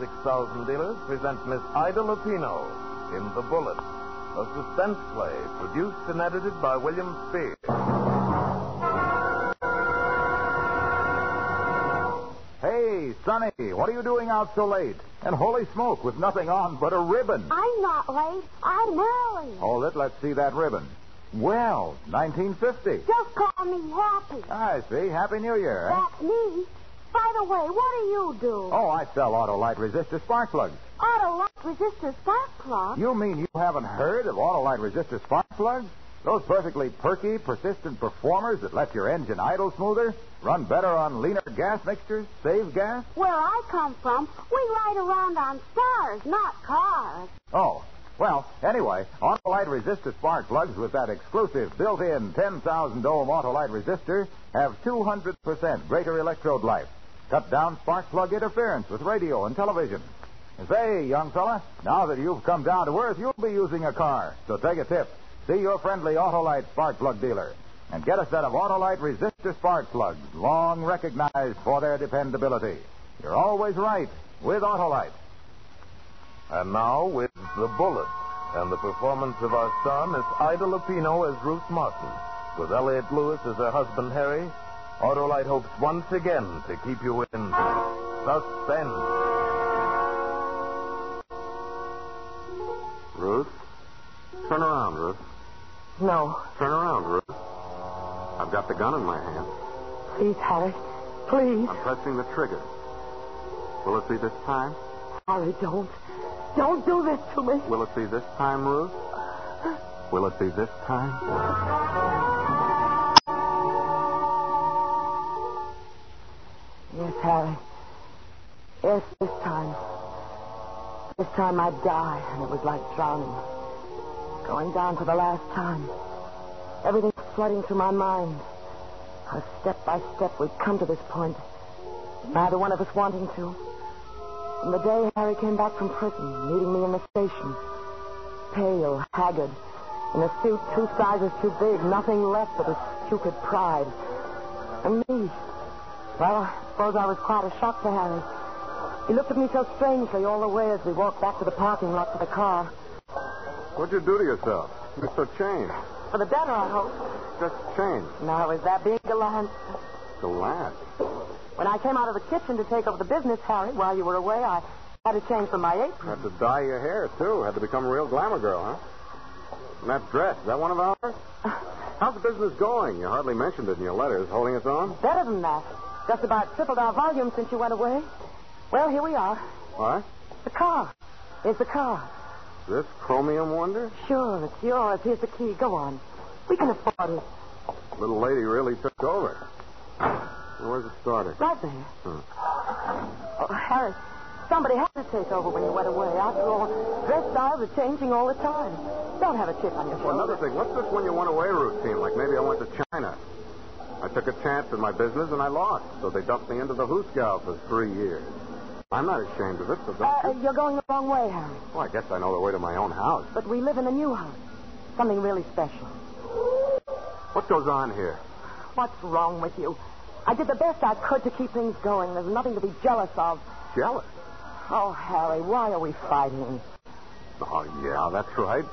6,000 Dealers present Miss Ida Lupino in The Bullet, a suspense play produced and edited by William Spier. Hey, Sonny, what are you doing out so late? And holy smoke, with nothing on but a ribbon. I'm not late. I'm early. Hold it. Let's see that ribbon. Well, 1950. Just call me Happy. I see. Happy New Year. eh? That's me. By the way, what do you do? Oh, I sell Autolite resistor spark plugs. Autolite resistor spark plugs? You mean you haven't heard of Autolite resistor spark plugs? Those perfectly perky, persistent performers that let your engine idle smoother, run better on leaner gas mixtures, save gas? Where I come from, we ride around on stars, not cars. Oh, well, anyway, Autolite resistor spark plugs with that exclusive built-in 10,000 ohm Autolite resistor have 200% greater electrode life. Cut down spark plug interference with radio and television. Say, young fella, now that you've come down to earth, you'll be using a car. So take a tip. See your friendly Autolite spark plug dealer and get a set of Autolite resistor spark plugs, long recognized for their dependability. You're always right with Autolite. And now, with The Bullet and the performance of our star, Miss Ida Lupino as Ruth Martin, with Elliot Lewis as her husband, Harry, Autolite hopes once again to keep you in suspense. Ruth? Turn around, Ruth. No. Turn around, Ruth. I've got the gun in my hand. Please, Harry. Please. I'm pressing the trigger. Will it be this time? Harry, don't. Don't do this to me. Will it be this time, Ruth? Will it be this time? Harry. Yes, this time. This time I'd die, and it was like drowning. Going down for the last time. Everything flooding through my mind. How step by step we'd come to this point. Neither one of us wanting to. From the day Harry came back from prison, meeting me in the station. Pale, haggard, in a suit two sizes too big, nothing left but his stupid pride. And me. Well, I suppose I was quite a shock to Harry. He looked at me so strangely all the way as we walked back to the parking lot for the car. What'd you do to yourself? You're so changed. For the better, I hope. Just changed. Now, is that being gallant? Gallant. When I came out of the kitchen to take over the business, Harry, while you were away, I had to change from my apron. Had to dye your hair, too. Had to become a real glamour girl, huh? And that dress, is that one of ours? How's the business going? You hardly mentioned it in your letters. Holding its own? Better than that. Just about tripled our volume since you went away. Well, here we are. What? The car. Here's the car. This chromium wonder? Sure, it's yours. Here's the key. Go on. We can afford it. Little lady really took over. Where's it started? Right there. Hmm. Oh, Harry, somebody had to take over when you went away. After all, dress styles are changing all the time. Don't have a chip on your Well, shoulder. another thing. What's this when you went away routine? Like maybe I went to China. I took a chance in my business and I lost. So they dumped me into the Hooskow for three years. I'm not ashamed of it, so don't Uh, you? you're going the wrong way, Harry. Well, I guess I know the way to my own house. But we live in a new house. Something really special. What goes on here? What's wrong with you? I did the best I could to keep things going. There's nothing to be jealous of. Jealous? Oh, Harry, why are we fighting? Oh, yeah, that's right.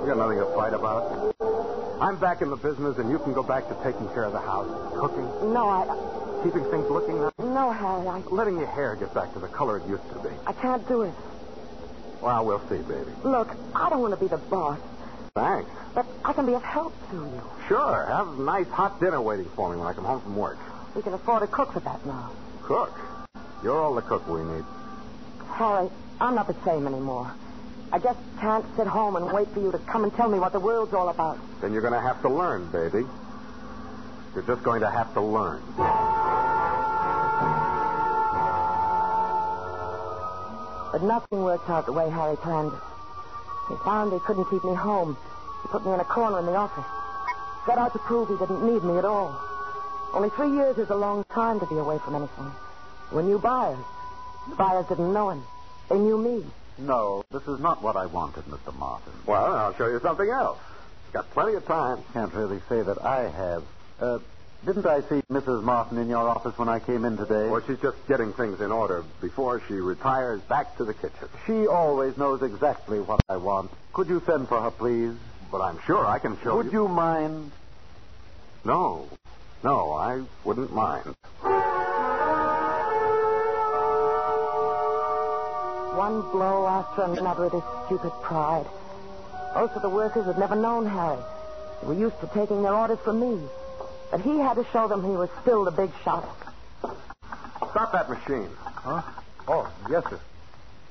We got nothing to fight about. I'm back in the business, and you can go back to taking care of the house, cooking, No, I. keeping things looking nice, No, Harry, I. letting your hair get back to the color it used to be. I can't do it. Well, we'll see, baby. Look, I don't want to be the boss, Thanks. but I can be of help to you. Sure. Have a nice hot dinner waiting for me when I come home from work. We can afford to cook for that now. Cook. You're all the cook we need. Harry, I'm not the same anymore. I just can't sit home and wait for you to come and tell me what the world's all about. Then you're going to have to learn, baby. You're just going to have to learn. But nothing worked out the way Harry planned it. He found he couldn't keep me home. He put me in a corner in the office. Set out to prove he didn't need me at all. Only three years is a long time to be away from anything. We knew buyers. The buyers didn't know him. They knew me. No, this is not what I wanted, Mr. Martin. Well, I'll show you something else. Got plenty of time. Can't really say that I have. Uh, didn't I see Mrs. Martin in your office when I came in today? Well, she's just getting things in order before she retires back to the kitchen. She always knows exactly what I want. Could you send for her, please? But I'm sure I can show you. Would you mind? No. No, I wouldn't mind. One blow after another of this stupid pride. Most of the workers had never known Harry. They were used to taking their orders from me. But he had to show them he was still the big shot. Stop that machine. Huh? Oh, yes, sir.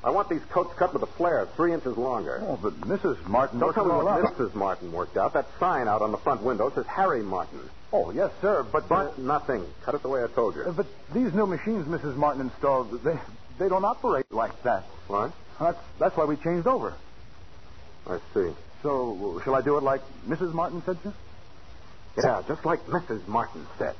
I want these coats cut with a flare three inches longer. Oh, but Mrs. Martin Don't worked tell me what out. Mrs. Martin worked out. That sign out on the front window says Harry Martin. Oh, yes, sir, but... But nothing. Cut it the way I told you. uh, but these new machines Mrs. Martin installed, they, they don't operate like that. What? That's, that's why we changed over. I see. So, shall I do it like Mrs. Martin said, sir? Yeah, just like Mrs. Martin said.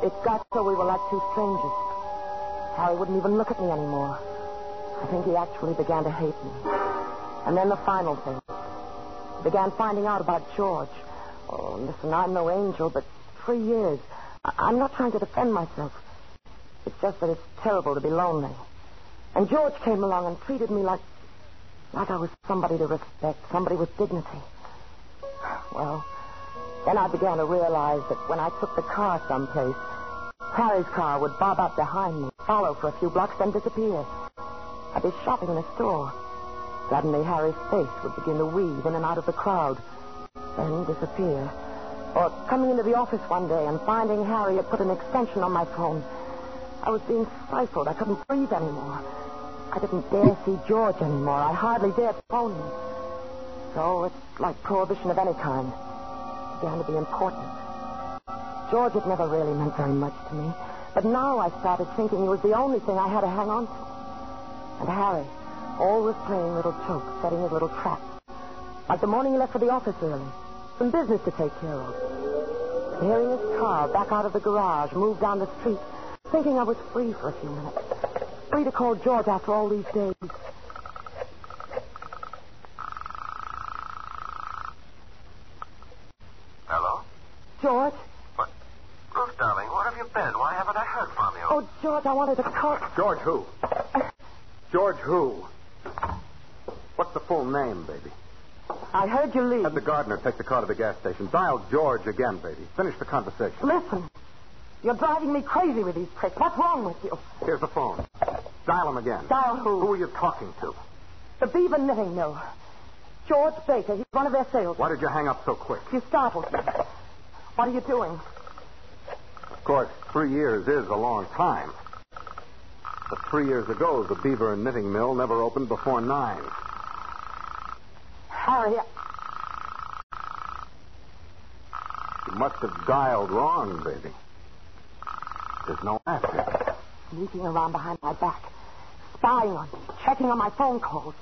It got so we were like two strangers. Harry wouldn't even look at me anymore. I think he actually began to hate me. And then the final thing. He began finding out about George. Oh, listen, I'm no angel, but three years. I- I'm not trying to defend myself. It's just that it's terrible to be lonely. And George came along and treated me like like I was somebody to respect, somebody with dignity. Well, then I began to realize that when I took the car someplace, Harry's car would bob up behind me, follow for a few blocks, then disappear. I'd be shopping in a store. Suddenly, Harry's face would begin to weave in and out of the crowd, then disappear. Or coming into the office one day and finding Harry had put an extension on my phone. I was being stifled. I couldn't breathe anymore. I didn't dare see George anymore. I hardly dared phone him. So it's like prohibition of any kind. It began to be important. George had never really meant very much to me. But now I started thinking he was the only thing I had to hang on to. And Harry, always playing little jokes, setting his little traps. Like the morning he left for the office early. Some business to take care of. Hearing his car back out of the garage, move down the street, thinking I was free for a few minutes. Free to call George after all these days. Hello? George? What? Ruth, darling, where have you been? Why haven't I heard from you? Oh, George, I wanted to talk. George who? George who? What's the full name, baby? I heard you leave. Have the gardener take the car to the gas station. Dial George again, baby. Finish the conversation. Listen. You're driving me crazy with these tricks. What's wrong with you? Here's the phone. Dial him again. Dial who? Who are you talking to? The Beaver Knitting Mill. George Baker. He's one of their salesmen. Why did you hang up so quick? You startled me. What are you doing? Of course, three years is a long time. But three years ago, the Beaver and Knitting Mill never opened before nine. Oh, Harry, You must have dialed wrong, baby. There's no answer. sneaking around behind my back, spying on me, checking on my phone calls.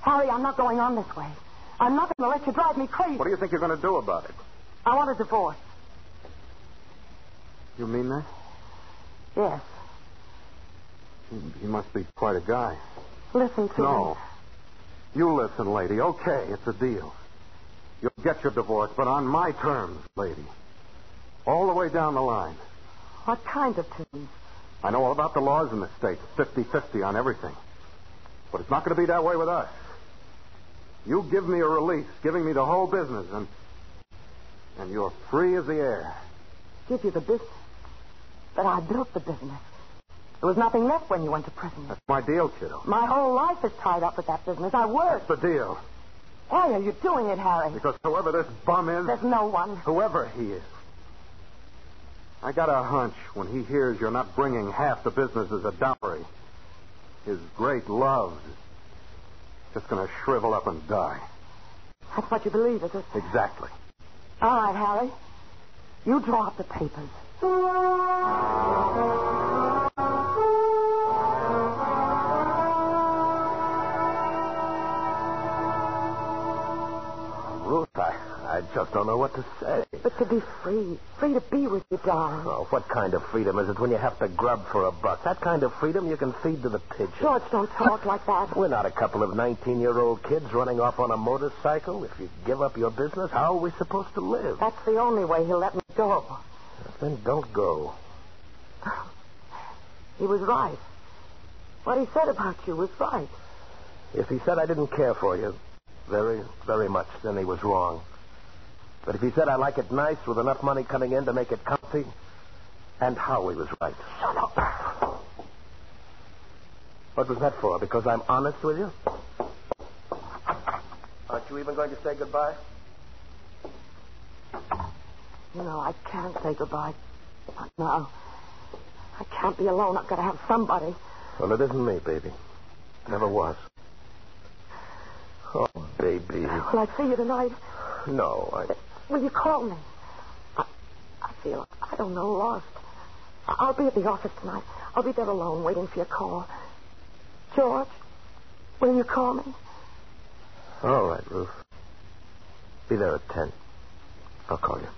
Harry, I'm not going on this way. I'm not going to let you drive me crazy. What do you think you're going to do about it? I want a divorce. You mean that? Yes. He- He must be quite a guy. Listen to me. No. me. You listen, lady. Okay, it's a deal. You'll get your divorce, but on my terms, lady. All the way down the line. What kind of terms? I know all about the laws in the state. 50-50 on everything. But it's not going to be that way with us. You give me a release, giving me the whole business, and and you're free as the air. Give you the business. But I built the business. There was nothing left when you went to prison. That's my deal, kiddo. My whole life is tied up with that business. I work. That's the deal. Why are you doing it, Harry? Because whoever this bum is, There's no one. whoever he is, I got a hunch when he hears you're not bringing half the business as a dowry, his great love is just going to shrivel up and die. That's what you believe, is it? Exactly. All right, Harry. You draw up the papers. Just don't know what to say. But to be free, free to be with you, darling. Oh, what kind of freedom is it when you have to grub for a buck? That kind of freedom you can feed to the pigeons. George, don't talk like that. We're not a couple of 19 year old kids running off on a motorcycle. If you give up your business, how are we supposed to live? That's the only way he'll let me go. Then don't go. He was right. What he said about you was right. If he said I didn't care for you very, very much, then he was wrong. But if he said I like it nice with enough money coming in to make it comfy, and Howie was right. Shut up. What was that for? Because I'm honest with you? Aren't you even going to say goodbye? You know, I can't say goodbye. Not now. I can't be alone. I've got to have somebody. Well, it isn't me, baby. Never was. Oh, baby. Will I see you tonight? No, I. Will you call me? I, I feel, I don't know, lost. I'll be at the office tonight. I'll be there alone, waiting for your call. George, will you call me? All right, Ruth. Be there at 10. I'll call you.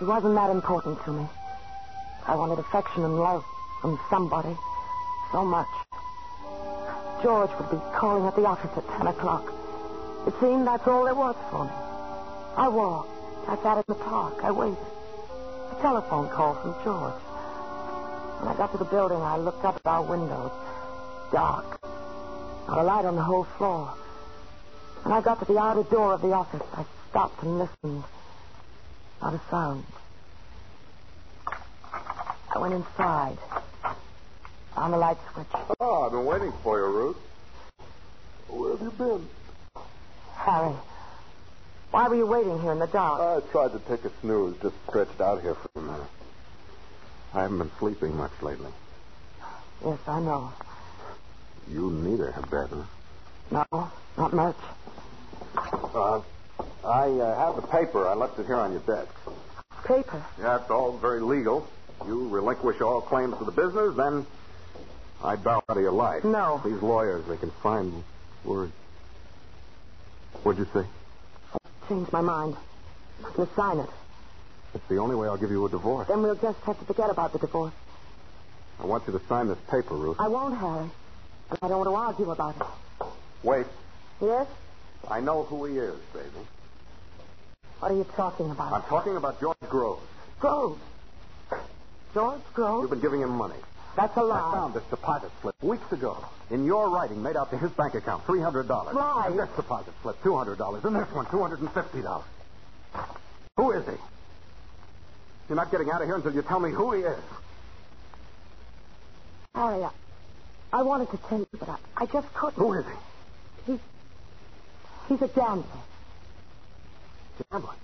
It wasn't that important to me. I wanted affection and love from somebody. So much. George would be calling at the office at 10 o'clock. It seemed that's all there was for me. I walked. I sat in the park. I waited. A telephone call from George. When I got to the building, I looked up at our windows. Dark. Not a light on the whole floor. When I got to the outer door of the office, I stopped and listened. Not a sound. I went inside. Found the light switch. Oh, I've been waiting for you, Ruth. Where have you been? Harry, why were you waiting here in the dark? I tried to take a snooze, just stretched out here for a minute. I haven't been sleeping much lately. Yes, I know. You neither have been. No, not much. Uh, I uh, have the paper. I left it here on your desk. Paper. Yeah, it's all very legal. You relinquish all claims to the business, then I bow out of your life. No. These lawyers, they can find words. What'd you say? I Changed my mind. I'm going to sign it. It's the only way I'll give you a divorce. Then we'll just have to forget about the divorce. I want you to sign this paper, Ruth. I won't, Harry. And I don't want to argue about it. Wait. Yes? I know who he is, baby. What are you talking about? I'm talking about George Groves. Groves. George Groves? You've been giving him money. That's a lie. I found this deposit slip weeks ago. In your writing, made out to his bank account, $300. Right. And this deposit slip, $200. And this one, $250. Who is he? You're not getting out of here until you tell me who he is. Harry, I, I wanted to tell you, but I, I just couldn't. Who is he? He's, he's a gambler. Gambler.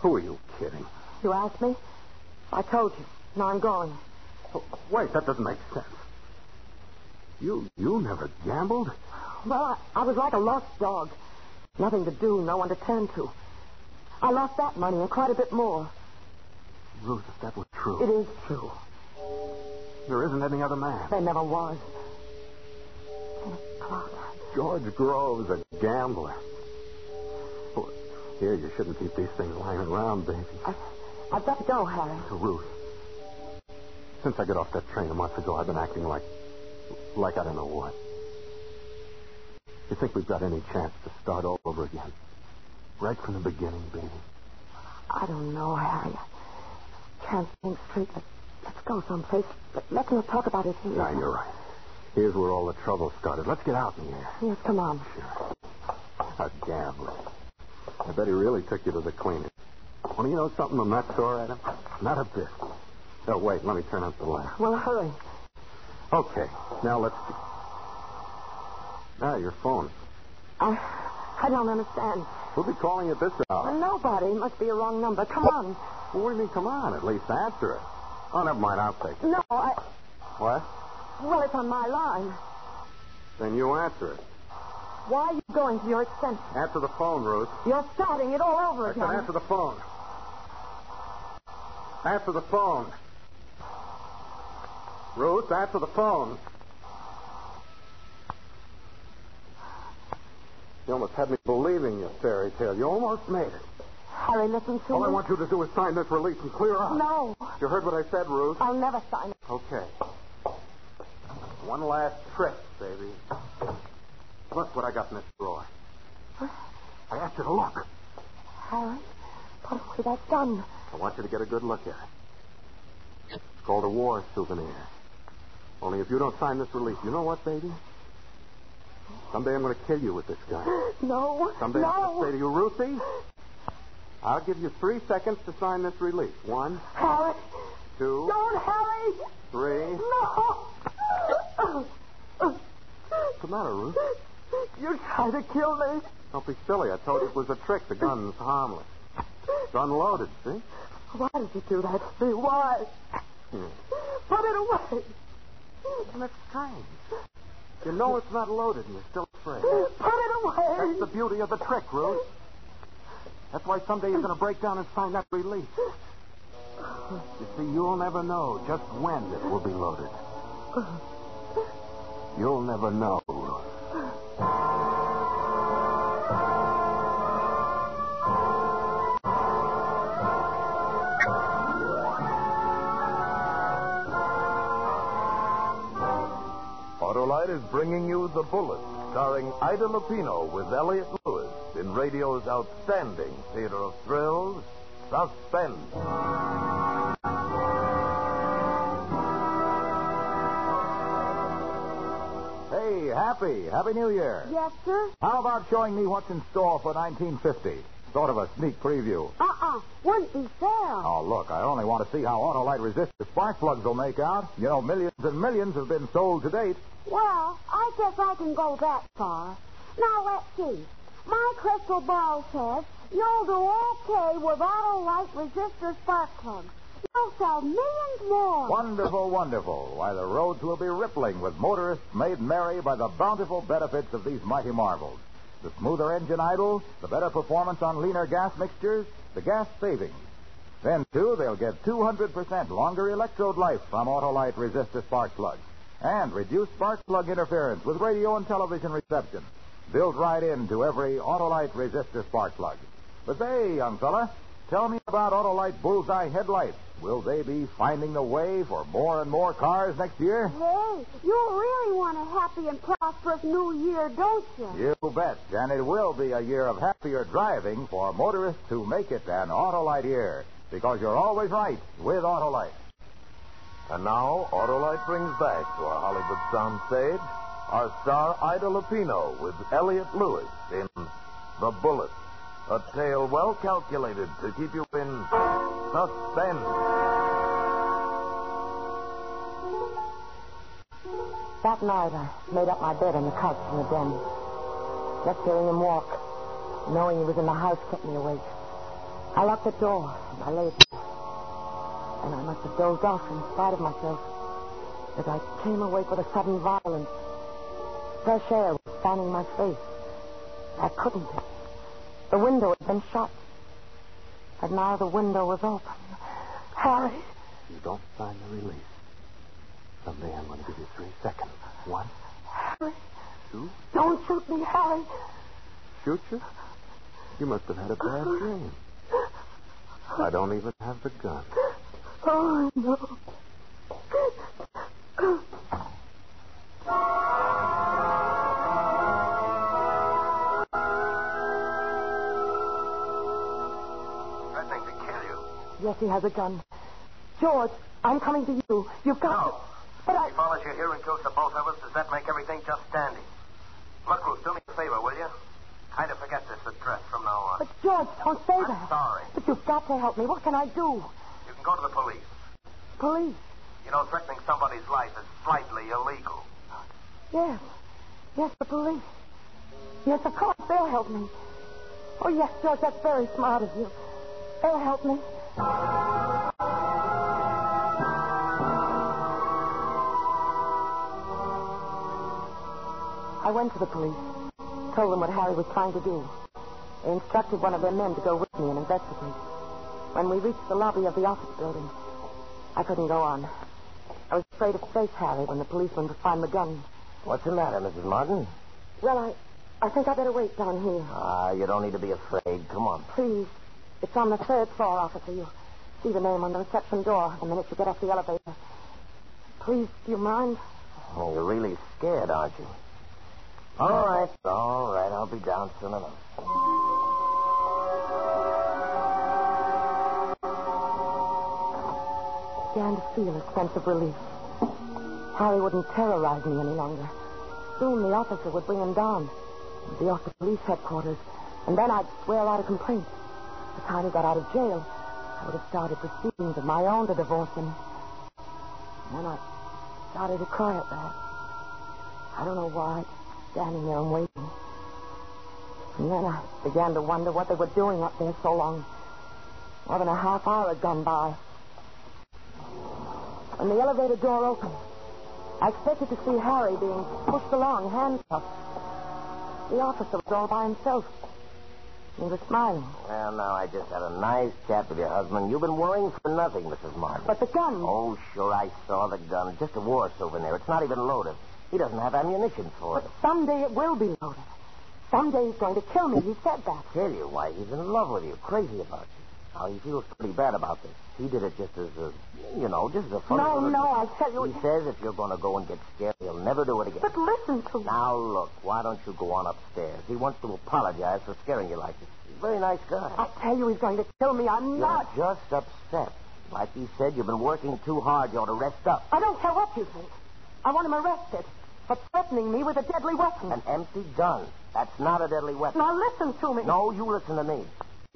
Who are you kidding? You asked me? I told you. Now I'm going. Oh, wait, that doesn't make sense. You you never gambled? Well, I, I was like a lost dog. Nothing to do, no one to turn to. I lost that money and quite a bit more. Ruth, if that were true. It is true. There isn't any other man. There never was. Clark. George Groves, a gambler. Oh, here, you shouldn't keep these things lying around, baby. I, I've got to go, Harry. To Ruth. Since I got off that train a month ago, I've been acting like. like I don't know what. You think we've got any chance to start all over again? Right from the beginning, baby. I don't know, Harry. I Can't think straight. Let, let's go someplace. But let's not talk about it here. Yeah, you're right. Here's where all the trouble started. Let's get out in here. Yes, come on. Sure. A gambler. I bet he really took you to the cleaners. Want to know something I'm not sore at him? Not a bit. Oh, wait, let me turn out the light. Well, hurry. Okay, now let's. Ah, your phone. I, I don't understand. Who'll be calling at this hour? Nobody. Must be a wrong number. Come on. Well, what do you mean, come on? At least answer it. Oh, never mind. I'll take it. No, I. What? Well, it's on my line. Then you answer it. Why are you going to your extent? Answer the phone, Ruth. You're starting it all over I again. said answer the phone. Answer the phone. Ruth, answer the phone. You almost had me believing your fairy tale. You almost made it. Harry, listen to All me. I want you to do is sign this release and clear out. No, You heard what I said, Ruth? I'll never sign it. Okay. One last trick, baby. Look what I got in this drawer. What? I asked you to look. Harry, put away that gun. I want you to get a good look at it. It's called a war souvenir. If you don't sign this release, you know what, baby? Someday I'm going to kill you with this gun. No, Someday I'm going to say to you, Ruthie, I'll give you three seconds to sign this release. One, Harry, two, don't, Harry. three. No. What's the matter, Ruth? You tried to kill me. Don't be silly. I told you it was a trick. The gun's harmless. It's unloaded, see? Why did you do that to me? Why? Hmm. Put it away. And it's strange. You know it's not loaded and you're still afraid. Put it away. That's the beauty of the trick, Ruth. That's why someday you're going to break down and sign that release. You see, you'll never know just when it will be loaded. You'll never know, Ruth. Autolite is bringing you The Bullet, starring Ida Lupino with Elliot Lewis in radio's outstanding theater of thrills, Suspense. Hey, Happy. Happy New Year. Yes, sir? How about showing me what's in store for 1950? Sort of a sneak preview. Oh, Wouldn't be fair. Oh, look, I only want to see how Autolite resistor spark plugs will make out. You know, millions and millions have been sold to date. Well, I guess I can go that far. Now, let's see. My crystal ball says you'll do okay with Autolite resistor spark plugs. You'll sell millions more. Wonderful, wonderful. Why, the roads will be rippling with motorists made merry by the bountiful benefits of these mighty marvels. The smoother engine idle, the better performance on leaner gas mixtures, the gas savings. Then, too, they'll get 200% longer electrode life from Autolite resistor spark plugs and reduced spark plug interference with radio and television reception. Built right into every Autolite resistor spark plug. But say, young fella, tell me about Autolite bullseye headlights. Will they be finding the way for more and more cars next year? Hey, you really want a happy and prosperous new year, don't you? You bet. And it will be a year of happier driving for motorists who make it an Autolite year. Because you're always right with Autolite. And now, Autolite brings back to our Hollywood soundstage our star Ida Lupino with Elliot Lewis in The Bullet, a tale well calculated to keep you in suspense. That night, I made up my bed on the couch in the den. Just hearing him walk, knowing he was in the house, kept me awake. I locked the door, and I lay there. And I must have dozed off in spite of myself, as I came awake with a sudden violence. Fresh air was fanning my face. I couldn't. The window had been shut. But now the window was open. Harry, You don't sign the release. Someday I'm going to give you three seconds. One, Harry, two, don't shoot me, Harry. shoot you. You must have had a bad oh. dream. I don't even have the gun. Oh, no. He has a gun. George, I'm coming to you. You've got No. to. But I. He follows you here and kills the both of us. Does that make everything just standing? Look, Ruth, do me a favor, will you? Kind of forget this address from now on. But George, don't say that. I'm that. sorry. But you've got to help me. What can I do? You can go to the police. Police. You know, threatening somebody's life is slightly illegal. Yes. Yes, the police. Yes, of course, they'll help me. Oh, yes, George, that's very smart of you. They'll help me. I went to the police, told them what Harry was trying to do. They instructed one of their men to go with me and investigate. When we reached the lobby of the office building, I couldn't go on. I was afraid to face Harry when the policeman would find the gun. What's the matter, Mrs. Martin? Well, I, I think I better wait down here. Ah, you don't need to be afraid. Come on. Please. It's on the third floor, officer. You see the name on the reception door the minute you get off the elevator. Please, do you mind? Oh, you're really scared, aren't you? All right, all right. I'll be down soon enough. I began to feel a sense of relief. Harry wouldn't terrorize me any longer. Soon the officer would bring him down. He'd be off to police headquarters, and then I'd swear out a complaint. The time he got out of jail, I would have started proceedings of my own to divorce him. And then I started to cry at that. I don't know why, standing there and waiting. And then I began to wonder what they were doing up there so long. More than a half hour had gone by. When the elevator door opened, I expected to see Harry being pushed along, handcuffed. The officer was all by himself. He was smiling. Well, now, I just had a nice chat with your husband. You've been worrying for nothing, Mrs. Martin. But the gun. Oh, sure, I saw the gun. Just a war souvenir. It's not even loaded. He doesn't have ammunition for it. But someday it will be loaded. Someday he's going to kill me. He said that. Tell you why he's in love with you, crazy about you. Now, he feels pretty bad about this. He did it just as a, you know, just as a fun. No, no, I tell you. He says if you're going to go and get scared, he'll never do it again. But listen to me. Now, look, why don't you go on upstairs? He wants to apologize for scaring you like this. He's a very nice guy. I tell you he's going to kill me. I'm You're not. just upset. Like he said, you've been working too hard. You ought to rest up. I don't care what you think. I want him arrested for threatening me with a deadly weapon. An empty gun. That's not a deadly weapon. Now listen to me. No, you listen to me.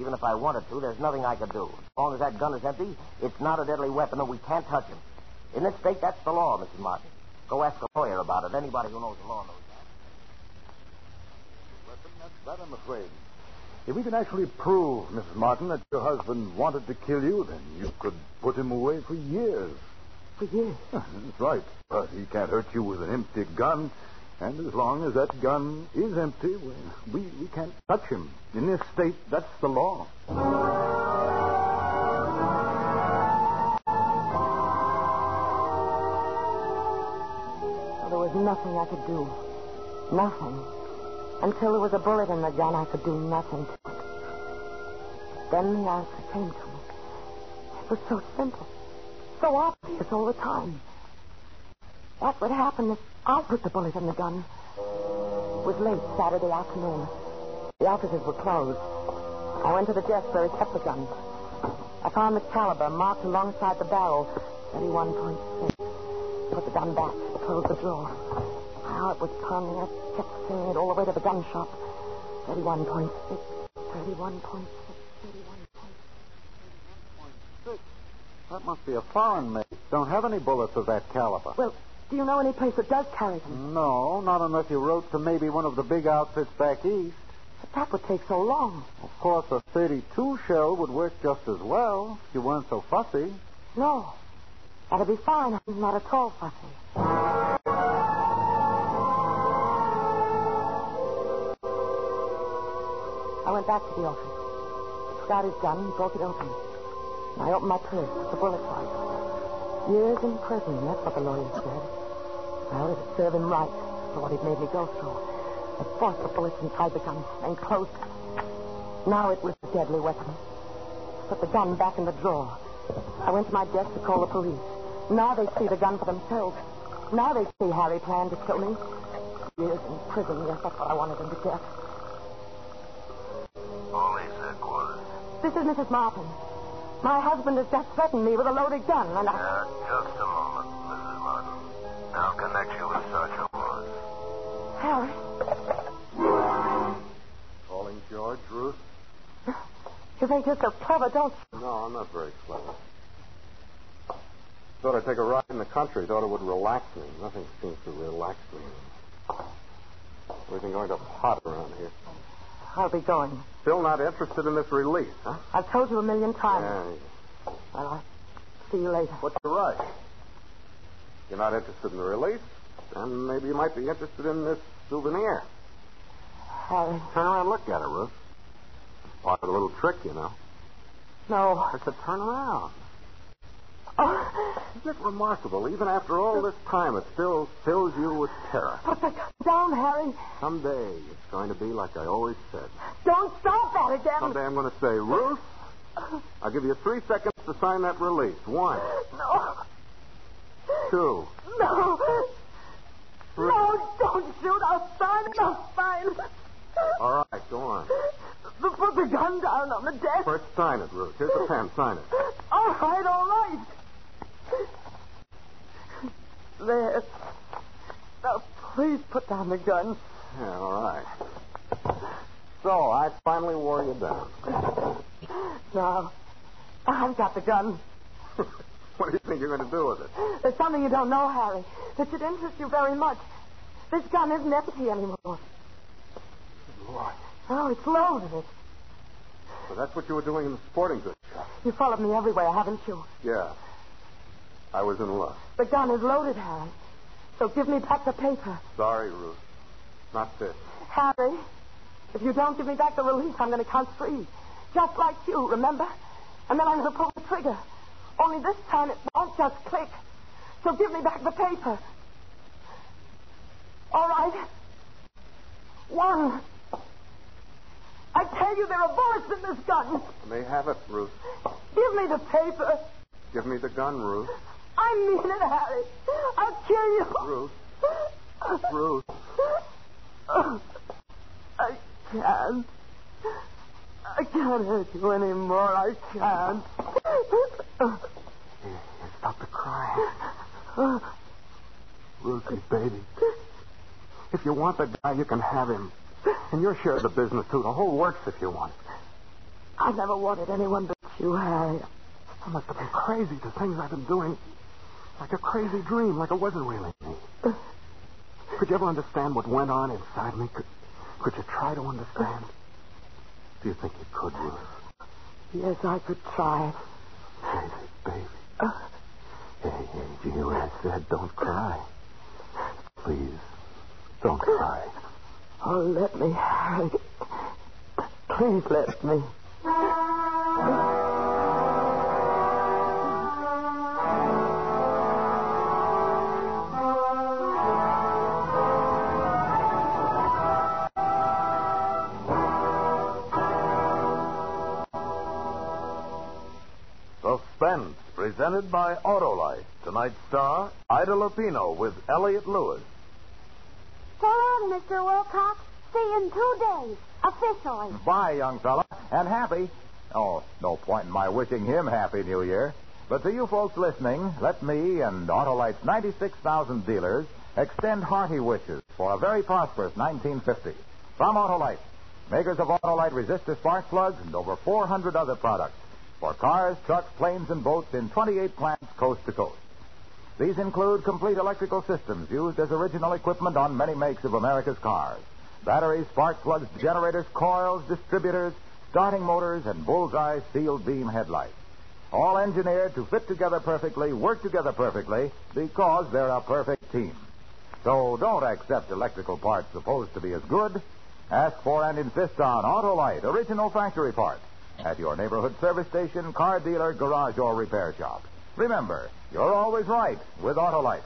Even if I wanted to, there's nothing I could do. As long as that gun is empty, it's not a deadly weapon, and we can't touch him. In this state, that's the law, Mrs. Martin. Go ask a lawyer about it. Anybody who knows the law knows that. Weapon, That's that, I'm afraid. If we can actually prove, Mrs. Martin, that your husband wanted to kill you, then you could put him away for years. For years? That's right. But he can't hurt you with an empty gun. And as long as that gun is empty, we, we can't touch him. In this state, that's the law. Well, there was nothing I could do. Nothing. Until there was a bullet in the gun, I could do nothing to it. Then the answer came to me. It was so simple, so obvious all the time. What would happen if I put the bullet in the gun? It was late Saturday afternoon. The offices were closed. I went to the desk where he kept the gun. I found the caliber marked alongside the barrel, 31.6. Put the gun back, closed the drawer. How it was pounding. I kept saying it all the way to the gun shop. 31.6, 31.6, 31.6. That must be a foreign make. Don't have any bullets of that caliber. Well, do you know any place that does carry them? No, not unless you wrote to maybe one of the big outfits back east. But that would take so long. Of course, a 32 shell would work just as well if you weren't so fussy. No. That'd be fine. I'm not at all fussy. I went back to the office. Took out his gun and broke it open. And I opened my purse, took the bullets out. Years in prison, that's what the lawyer said. Well, it'd serve him right for what he'd made me go through. I forced the bullets inside the gun and closed it. Now it was a deadly weapon. put the gun back in the drawer. I went to my desk to call the police. Now they see the gun for themselves. Now they see Harry planned to kill me. Years in prison, yes, that's what I wanted him to get. Police headquarters. This is Mrs. Martin. My husband has just threatened me with a loaded gun, and I... Just a moment. I'll connect you with Sergeant Woods. Harry, Calling George, Ruth? you think you're so clever, don't you? No, I'm not very clever. Thought I'd take a ride in the country. Thought it would relax me. Nothing seems to relax me. Everything going to pot around here. I'll be going. Still not interested in this release, huh? I've told you a million times. Yeah. Well, I'll see you later. What's the rush? You're not interested in the release? Then maybe you might be interested in this souvenir. Harry, Turn around and look at it, Ruth. It's part of the little trick, you know. no. I said turn around. Oh, Isn't it remarkable? Even after all this time, it still fills you with terror. put the gun down, Harry. Someday it's going to be like I always said. Don't stop that again. Someday I'm going to say, Ruth, I'll give you three seconds to sign that release. One, No. Two, No. No, don't shoot. I'll sign it. I'll sign it. All right, go on. Put the gun down on the desk. First, sign it, Ruth. Here's the pen. Sign it. All right, all right. There. Now, please put down the gun. Yeah, all right. So I finally wore you down. Now, I've got the gun. what do you think you're going to do with it? There's something you don't know, Harry, that should interest you very much. This gun isn't empty anymore. What? Oh, it's loaded. So that's what you were doing in the sporting goods shop. You followed me everywhere, haven't you? Yeah. I was in love. The gun is loaded, Harry. So give me back the paper. Sorry, Ruth. Not this. Harry, if you don't give me back the release, I'm going to count three. Just like you, remember? And then I'm going to pull the trigger. Only this time it won't just click. So give me back the paper. All right. One. I tell you, there are bullets in this gun. May have it, Ruth. Give me the paper. Give me the gun, Ruth. I mean it, Harry. I'll kill you. Ruth. Ruth. I can't. I can't hurt you anymore. I can't. Stop the crying. Ruthie, baby. If you want the guy, you can have him. And your share of the business, too. The whole works if you want. I never wanted anyone but you, Harry. I must have been crazy, the things I've been doing. Like a crazy dream, like it wasn't really me. Could you ever understand what went on inside me? Could, could you try to understand? Do you think you could, Ruth? Yes, I could try. Hey, baby. Uh. Hey, hey, do you I said? Don't cry. Please, don't cry. Oh, let me, Harry. Please let me. Presented by Autolite. Tonight's star, Ida Lupino with Elliot Lewis. So long, Mr. Wilcox. See you in two days. Officially. Bye, young fella, and happy. Oh, no point in my wishing him Happy New Year. But to you folks listening, let me and Autolite's 96,000 dealers extend hearty wishes for a very prosperous 1950. From Autolite, makers of Autolite resistor spark plugs and over 400 other products for cars, trucks, planes, and boats in 28 plants coast to coast. These include complete electrical systems used as original equipment on many makes of America's cars. Batteries, spark plugs, generators, coils, distributors, starting motors, and bullseye sealed beam headlights. All engineered to fit together perfectly, work together perfectly, because they're a perfect team. So don't accept electrical parts supposed to be as good. Ask for and insist on Autolite original factory parts at your neighborhood service station, car dealer, garage, or repair shop. Remember, you're always right with Autolite.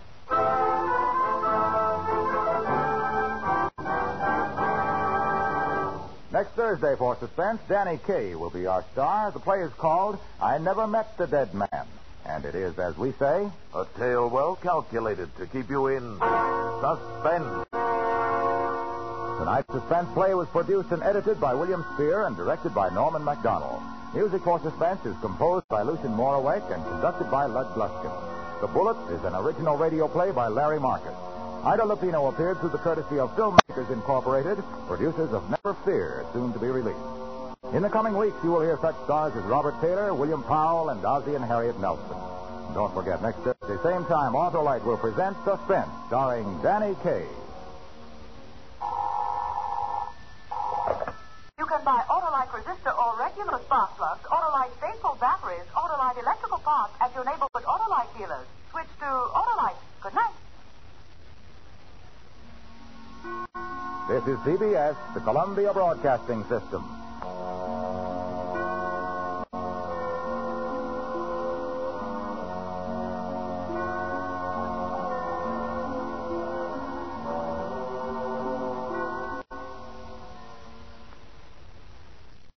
Next Thursday for Suspense, Danny Kaye will be our star. The play is called I Never Met the Dead Man. And it is, as we say, A tale well calculated to keep you in suspense. Tonight's suspense play was produced and edited by William Spier and directed by Norman Macdonnell. Music for Suspense is composed by Lucien Moraweck and conducted by Lud Gluskin. The Bullet is an original radio play by Larry Marcus. Ida Lupino appeared through the courtesy of Filmmakers Incorporated, producers of Never Fear, soon to be released. In the coming weeks, you will hear such stars as Robert Taylor, William Powell, and Ozzie and Harriet Nelson. And don't forget, next Thursday, same time, Autolite will present Suspense, starring Danny Kaye. You can buy Autolite resistor or regular spark plugs, Autolite faithful batteries, Autolite electrical parts at your neighborhood Autolite dealers. Switch to Autolite. Good night. This is CBS, the Columbia Broadcasting System.